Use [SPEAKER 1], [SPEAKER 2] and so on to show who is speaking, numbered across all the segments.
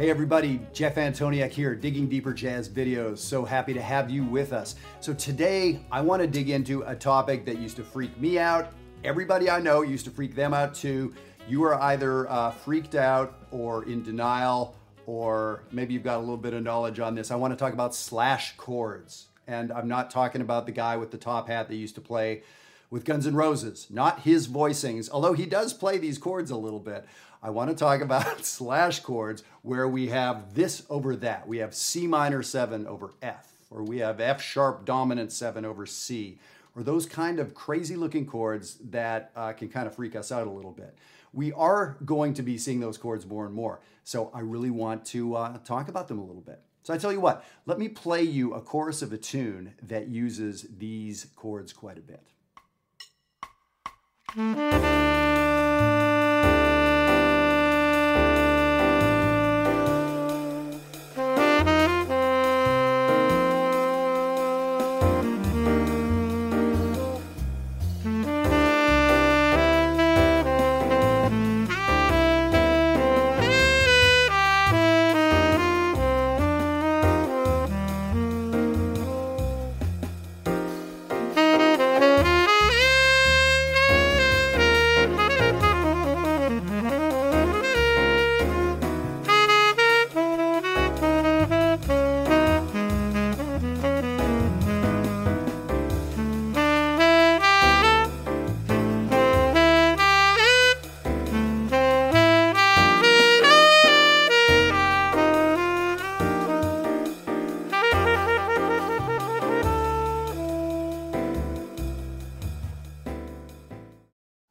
[SPEAKER 1] Hey everybody, Jeff Antoniuk here, Digging Deeper Jazz Videos. So happy to have you with us. So today I want to dig into a topic that used to freak me out. Everybody I know used to freak them out too. You are either uh, freaked out or in denial, or maybe you've got a little bit of knowledge on this. I want to talk about slash chords. And I'm not talking about the guy with the top hat that used to play with Guns N' Roses, not his voicings, although he does play these chords a little bit. I want to talk about slash chords where we have this over that. We have C minor 7 over F, or we have F sharp dominant 7 over C, or those kind of crazy looking chords that uh, can kind of freak us out a little bit. We are going to be seeing those chords more and more, so I really want to uh, talk about them a little bit. So I tell you what, let me play you a chorus of a tune that uses these chords quite a bit. うん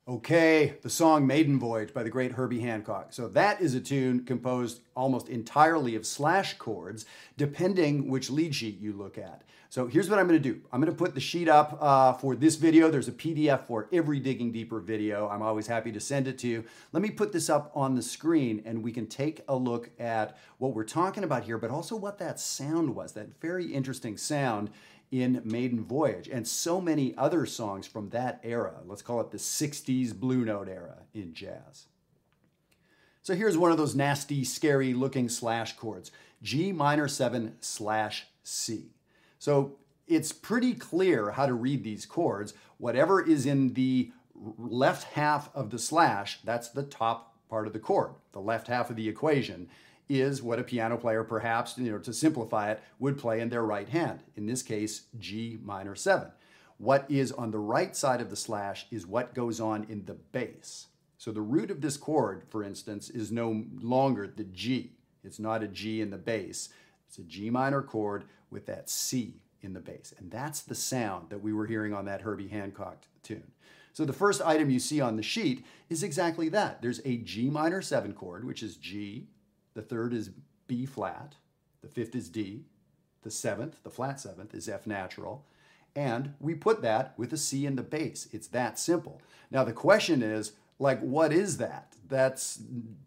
[SPEAKER 1] Okay, the song Maiden Voyage by the great Herbie Hancock. So that is a tune composed almost entirely of slash chords, depending which lead sheet you look at. So here's what I'm going to do. I'm going to put the sheet up uh, for this video. There's a PDF for every Digging Deeper video. I'm always happy to send it to you. Let me put this up on the screen and we can take a look at what we're talking about here, but also what that sound was, that very interesting sound in Maiden Voyage and so many other songs from that era. Let's call it the 60s Blue Note era in jazz. So here's one of those nasty, scary looking slash chords G minor 7 slash C. So it's pretty clear how to read these chords. Whatever is in the left half of the slash, that's the top part of the chord, the left half of the equation is what a piano player, perhaps, you know, to simplify it, would play in their right hand. In this case, G minor 7. What is on the right side of the slash is what goes on in the bass. So the root of this chord, for instance, is no longer the G. It's not a G in the bass. It's a G minor chord with that C in the bass. And that's the sound that we were hearing on that Herbie Hancock tune. So the first item you see on the sheet is exactly that. There's a G minor 7 chord, which is G, the third is B flat. The fifth is D. The seventh, the flat seventh, is F natural. And we put that with a C in the bass. It's that simple. Now, the question is, like, what is that? That's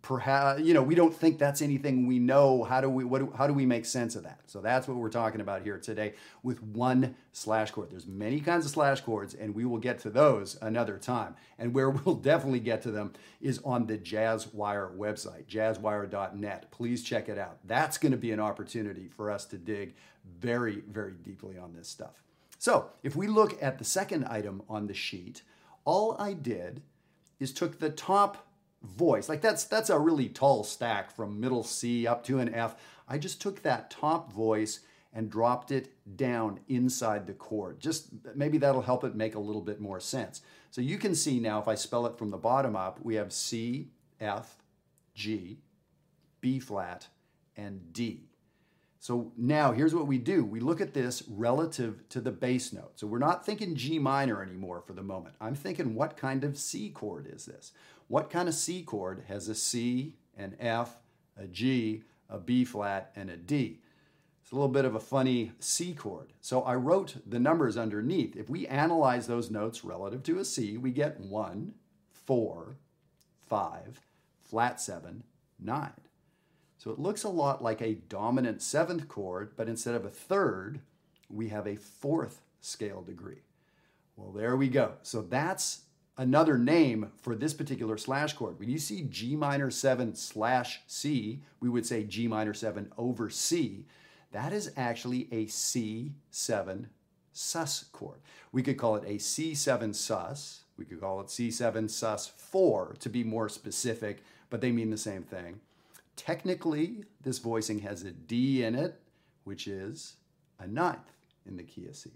[SPEAKER 1] perhaps, you know, we don't think that's anything we know. How do we, what, do, how do we make sense of that? So that's what we're talking about here today with one slash chord. There's many kinds of slash chords, and we will get to those another time. And where we'll definitely get to them is on the Jazzwire website, jazzwire.net. Please check it out. That's going to be an opportunity for us to dig very, very deeply on this stuff. So if we look at the second item on the sheet, all I did is took the top voice. Like that's that's a really tall stack from middle C up to an F. I just took that top voice and dropped it down inside the chord. Just maybe that'll help it make a little bit more sense. So you can see now if I spell it from the bottom up, we have C, F, G, B flat, and D. So now here's what we do. We look at this relative to the bass note. So we're not thinking G minor anymore for the moment. I'm thinking what kind of C chord is this? What kind of C chord has a C, an F, a G, a B flat, and a D? It's a little bit of a funny C chord. So I wrote the numbers underneath. If we analyze those notes relative to a C, we get 1, 4, 5, flat 7, 9. So it looks a lot like a dominant seventh chord, but instead of a third, we have a fourth scale degree. Well, there we go. So that's another name for this particular slash chord. When you see G minor 7 slash C, we would say G minor 7 over C. That is actually a C7 sus chord. We could call it a C7 sus. We could call it C7 sus 4 to be more specific, but they mean the same thing. Technically, this voicing has a D in it, which is a ninth in the key of C.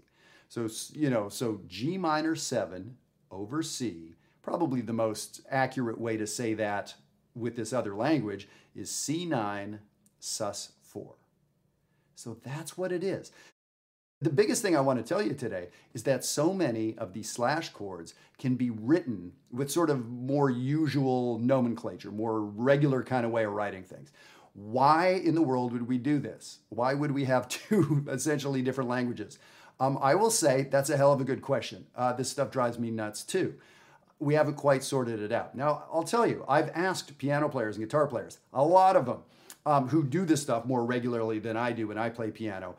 [SPEAKER 1] So, you know, so G minor 7 over C, probably the most accurate way to say that with this other language is C9 sus 4. So that's what it is. The biggest thing I want to tell you today is that so many of these slash chords can be written with sort of more usual nomenclature, more regular kind of way of writing things. Why in the world would we do this? Why would we have two essentially different languages? Um, I will say that's a hell of a good question. Uh, this stuff drives me nuts too. We haven't quite sorted it out. Now, I'll tell you, I've asked piano players and guitar players, a lot of them, um, who do this stuff more regularly than I do when I play piano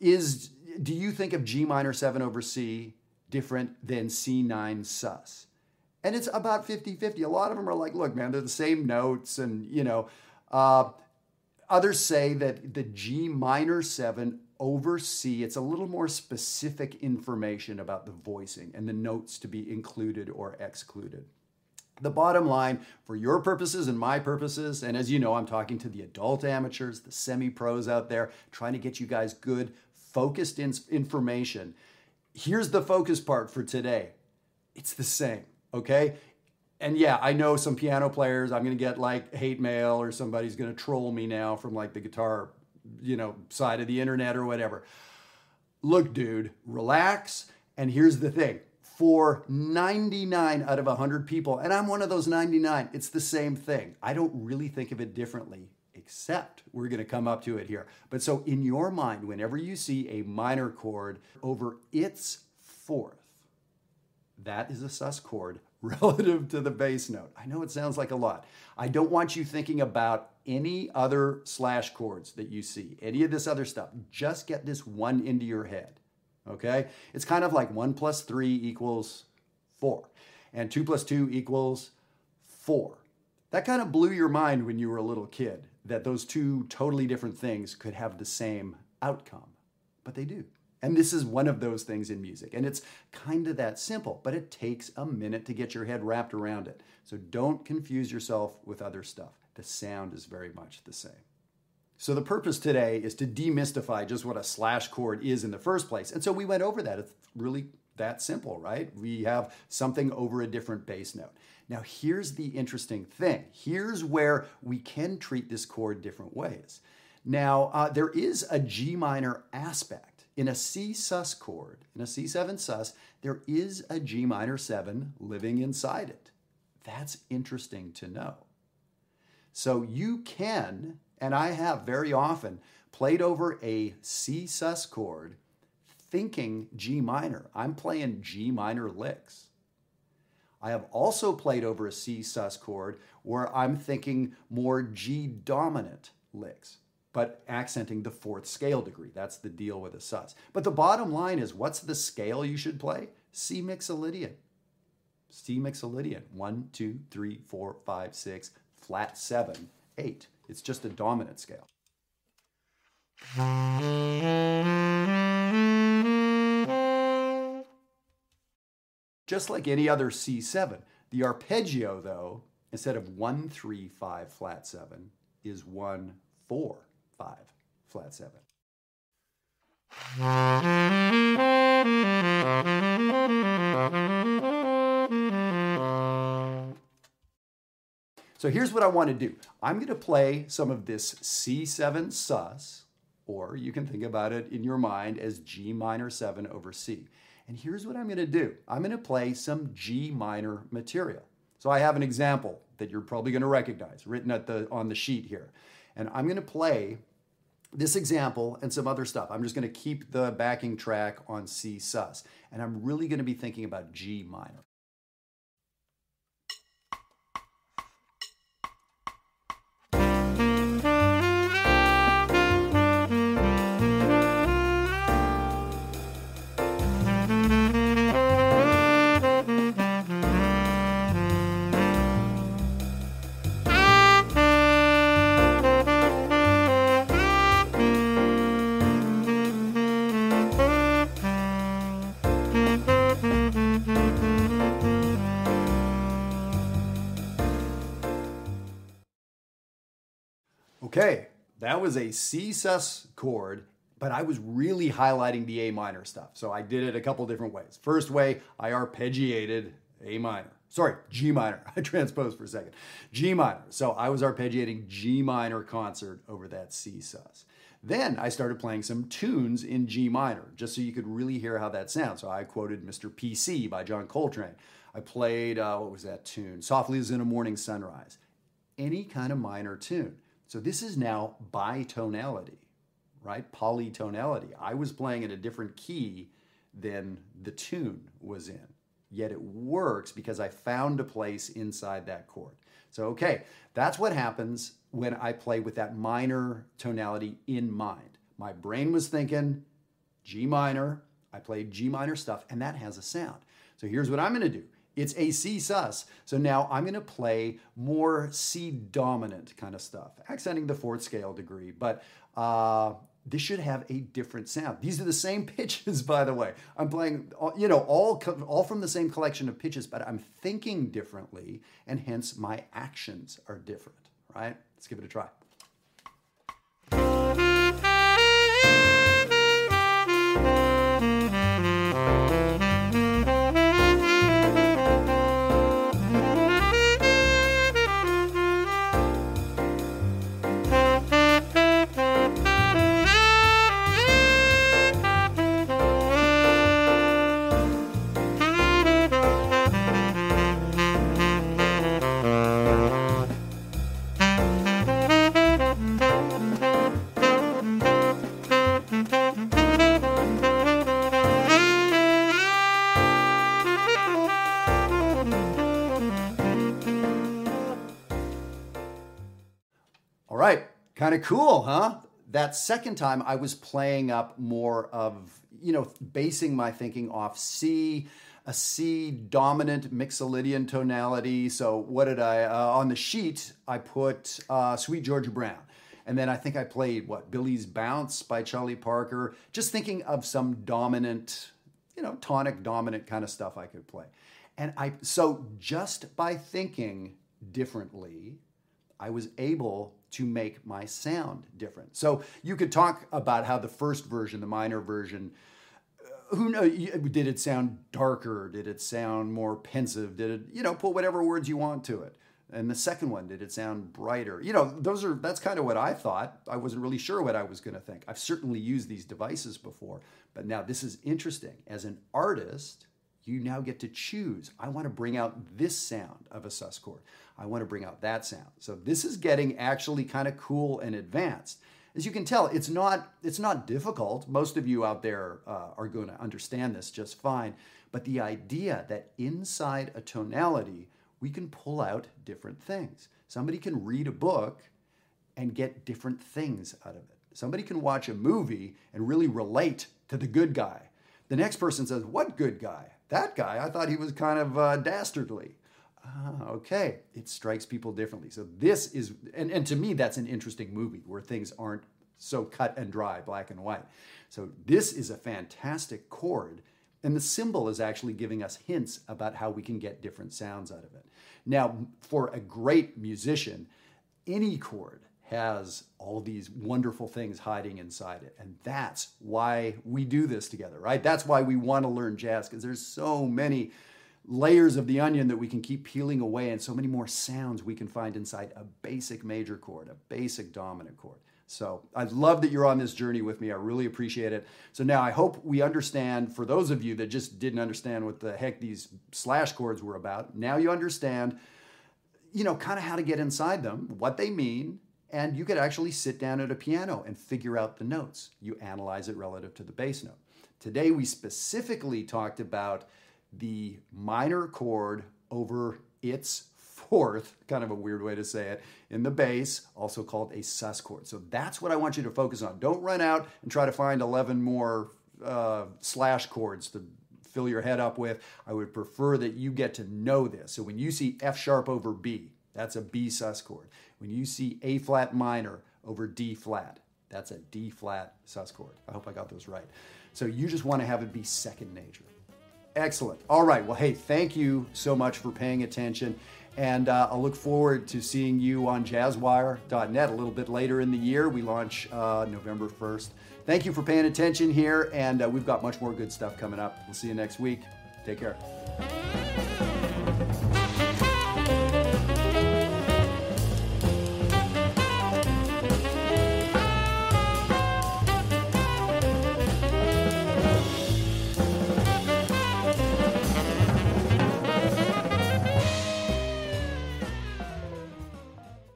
[SPEAKER 1] is do you think of G minor 7 over C different than C9 sus? And it's about 50 50. A lot of them are like, look, man, they're the same notes. And, you know, uh, others say that the G minor 7 over C, it's a little more specific information about the voicing and the notes to be included or excluded. The bottom line, for your purposes and my purposes, and as you know, I'm talking to the adult amateurs, the semi pros out there, trying to get you guys good, focused in- information. Here's the focus part for today it's the same, okay? And yeah, I know some piano players, I'm gonna get like hate mail or somebody's gonna troll me now from like the guitar, you know, side of the internet or whatever. Look, dude, relax. And here's the thing for 99 out of 100 people, and I'm one of those 99, it's the same thing. I don't really think of it differently, except we're going to come up to it here. But so in your mind, whenever you see a minor chord over its fourth, that is a sus chord relative to the bass note. I know it sounds like a lot. I don't want you thinking about any other slash chords that you see, any of this other stuff. Just get this one into your head okay? It's kind of like 1 plus 3 equals 4, and 2 plus 2 equals 4. That kind of blew your mind when you were a little kid, that those two totally different things could have the same outcome, but they do. And this is one of those things in music. And it's kind of that simple, but it takes a minute to get your head wrapped around it. So don't confuse yourself with other stuff. The sound is very much the same. So the purpose today is to demystify just what a slash chord is in the first place. And so we went over that. It's really that simple, right? We have something over a different bass note. Now, here's the interesting thing. Here's where we can treat this chord different ways. Now, uh, there is a G minor aspect. In a C sus chord, in a C7 sus, there is a G minor 7 living inside it. That's interesting to know. So you can and I have very often played over a C sus chord thinking G minor. I'm playing G minor licks. I have also played over a C sus chord where I'm thinking more G dominant licks, but accenting the fourth scale degree. That's the deal with a sus. But the bottom line is what's the scale you should play? C mixolydian. C mixolydian. One, two, three, four, five, six, flat seven, eight. It's just a dominant scale. Just like any other C7, the arpeggio, though, instead of 1 3 5 flat 7, is 1 4 5 flat 7. So here's what I want to do. I'm going to play some of this C7 sus, or you can think about it in your mind as G minor 7 over C. And here's what I'm going to do. I'm going to play some G minor material. So I have an example that you're probably going to recognize written at the on the sheet here. And I'm going to play this example and some other stuff. I'm just going to keep the backing track on C sus. And I'm really going to be thinking about G minor. That was a C sus chord, but I was really highlighting the A minor stuff. So I did it a couple different ways. First way, I arpeggiated A minor. Sorry, G minor. I transposed for a second. G minor. So I was arpeggiating G minor concert over that C sus. Then I started playing some tunes in G minor, just so you could really hear how that sounds. So I quoted Mr. PC by John Coltrane. I played, uh, what was that tune? Softly as in a Morning Sunrise. Any kind of minor tune. So this is now bitonality, right? Polytonality. I was playing in a different key than the tune was in. Yet it works because I found a place inside that chord. So, okay, that's what happens when I play with that minor tonality in mind. My brain was thinking G minor, I played G minor stuff, and that has a sound. So here's what I'm gonna do it's a C sus. So now I'm going to play more C dominant kind of stuff, accenting the fourth scale degree, but uh, this should have a different sound. These are the same pitches, by the way. I'm playing, you know, all, all from the same collection of pitches, but I'm thinking differently, and hence my actions are different, right? Let's give it a try. Kind of cool, huh? That second time, I was playing up more of, you know, basing my thinking off C, a C dominant Mixolydian tonality. So, what did I, uh, on the sheet, I put uh, Sweet Georgia Brown. And then I think I played, what, Billie's Bounce by Charlie Parker, just thinking of some dominant, you know, tonic dominant kind of stuff I could play. And I, so just by thinking differently, I was able to make my sound different. So you could talk about how the first version, the minor version, uh, who knows? Did it sound darker? Did it sound more pensive? Did it, you know, put whatever words you want to it? And the second one, did it sound brighter? You know, those are that's kind of what I thought. I wasn't really sure what I was going to think. I've certainly used these devices before, but now this is interesting. As an artist, you now get to choose. I want to bring out this sound of a sus chord. I want to bring out that sound. So this is getting actually kind of cool and advanced. As you can tell, it's not it's not difficult. Most of you out there uh, are going to understand this just fine. But the idea that inside a tonality, we can pull out different things. Somebody can read a book and get different things out of it. Somebody can watch a movie and really relate to the good guy. The next person says, What good guy? That guy, I thought he was kind of uh, dastardly. Ah, okay. It strikes people differently. So this is, and, and to me, that's an interesting movie where things aren't so cut and dry, black and white. So this is a fantastic chord. And the symbol is actually giving us hints about how we can get different sounds out of it. Now, for a great musician, any chord has all these wonderful things hiding inside it. And that's why we do this together, right? That's why we want to learn jazz, because there's so many layers of the onion that we can keep peeling away, and so many more sounds we can find inside a basic major chord, a basic dominant chord. So I love that you're on this journey with me. I really appreciate it. So now I hope we understand, for those of you that just didn't understand what the heck these slash chords were about, now you understand, you know, kind of how to get inside them, what they mean, and you could actually sit down at a piano and figure out the notes. You analyze it relative to the bass note. Today we specifically talked about the minor chord over its fourth, kind of a weird way to say it, in the bass, also called a sus chord. So that's what I want you to focus on. Don't run out and try to find 11 more uh, slash chords to fill your head up with. I would prefer that you get to know this. So when you see F sharp over B, that's a B sus chord. When you see A flat minor over D flat, that's a D flat sus chord. I hope I got those right. So you just want to have it be second nature. Excellent. All right. Well, hey, thank you so much for paying attention. And uh, I'll look forward to seeing you on jazzwire.net a little bit later in the year. We launch uh, November 1st. Thank you for paying attention here, and uh, we've got much more good stuff coming up. We'll see you next week. Take care.